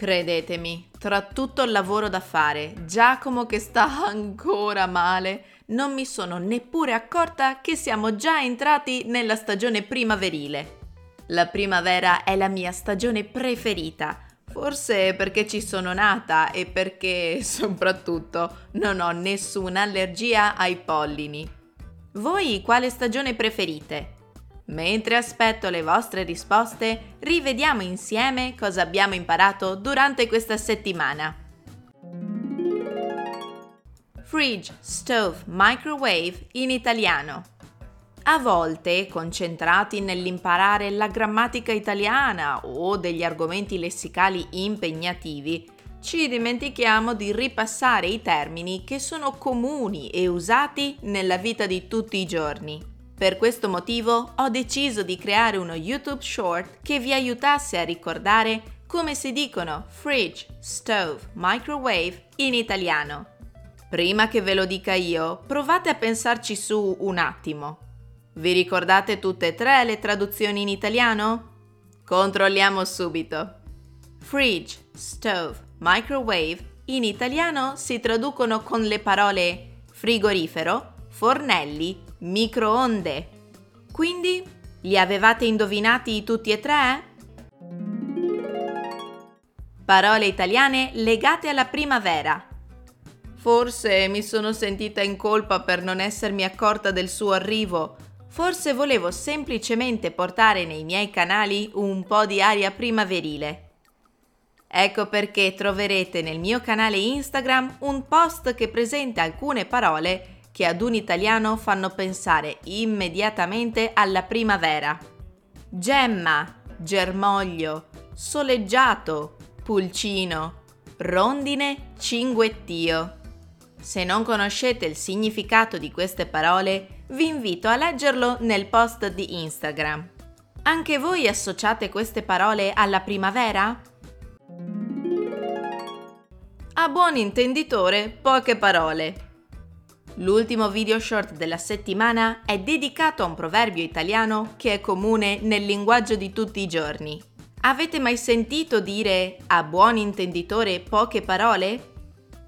Credetemi, tra tutto il lavoro da fare, Giacomo che sta ancora male, non mi sono neppure accorta che siamo già entrati nella stagione primaverile. La primavera è la mia stagione preferita, forse perché ci sono nata e perché soprattutto non ho nessuna allergia ai pollini. Voi quale stagione preferite? Mentre aspetto le vostre risposte, rivediamo insieme cosa abbiamo imparato durante questa settimana. Fridge, stove, microwave in italiano. A volte, concentrati nell'imparare la grammatica italiana o degli argomenti lessicali impegnativi, ci dimentichiamo di ripassare i termini che sono comuni e usati nella vita di tutti i giorni. Per questo motivo ho deciso di creare uno YouTube short che vi aiutasse a ricordare come si dicono fridge, stove, microwave in italiano. Prima che ve lo dica io, provate a pensarci su un attimo. Vi ricordate tutte e tre le traduzioni in italiano? Controlliamo subito. Fridge, stove, microwave in italiano si traducono con le parole frigorifero, fornelli, microonde. Quindi li avevate indovinati tutti e tre? Parole italiane legate alla primavera. Forse mi sono sentita in colpa per non essermi accorta del suo arrivo. Forse volevo semplicemente portare nei miei canali un po' di aria primaverile. Ecco perché troverete nel mio canale Instagram un post che presenta alcune parole che ad un italiano fanno pensare immediatamente alla primavera. Gemma, germoglio, soleggiato, pulcino, rondine, cinguettio. Se non conoscete il significato di queste parole, vi invito a leggerlo nel post di Instagram. Anche voi associate queste parole alla primavera? A buon intenditore, poche parole. L'ultimo video short della settimana è dedicato a un proverbio italiano che è comune nel linguaggio di tutti i giorni. Avete mai sentito dire a buon intenditore poche parole?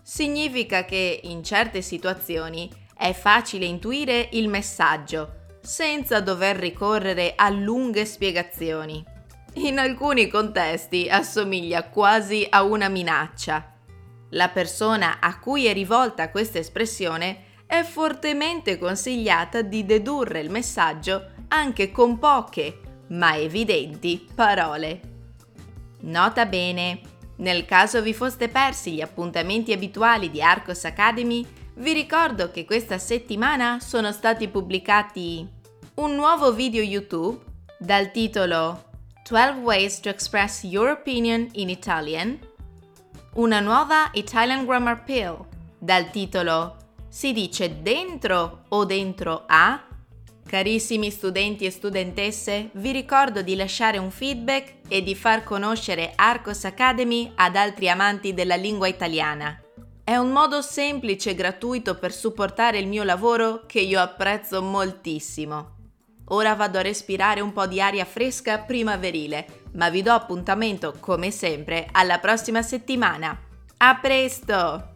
Significa che in certe situazioni è facile intuire il messaggio senza dover ricorrere a lunghe spiegazioni. In alcuni contesti assomiglia quasi a una minaccia. La persona a cui è rivolta questa espressione è fortemente consigliata di dedurre il messaggio anche con poche, ma evidenti, parole. Nota bene, nel caso vi foste persi gli appuntamenti abituali di Arcos Academy, vi ricordo che questa settimana sono stati pubblicati un nuovo video YouTube dal titolo 12 Ways to Express Your Opinion in Italian, una nuova Italian Grammar Pill dal titolo si dice dentro o dentro a? Carissimi studenti e studentesse, vi ricordo di lasciare un feedback e di far conoscere Arcos Academy ad altri amanti della lingua italiana. È un modo semplice e gratuito per supportare il mio lavoro che io apprezzo moltissimo. Ora vado a respirare un po' di aria fresca primaverile, ma vi do appuntamento, come sempre, alla prossima settimana. A presto!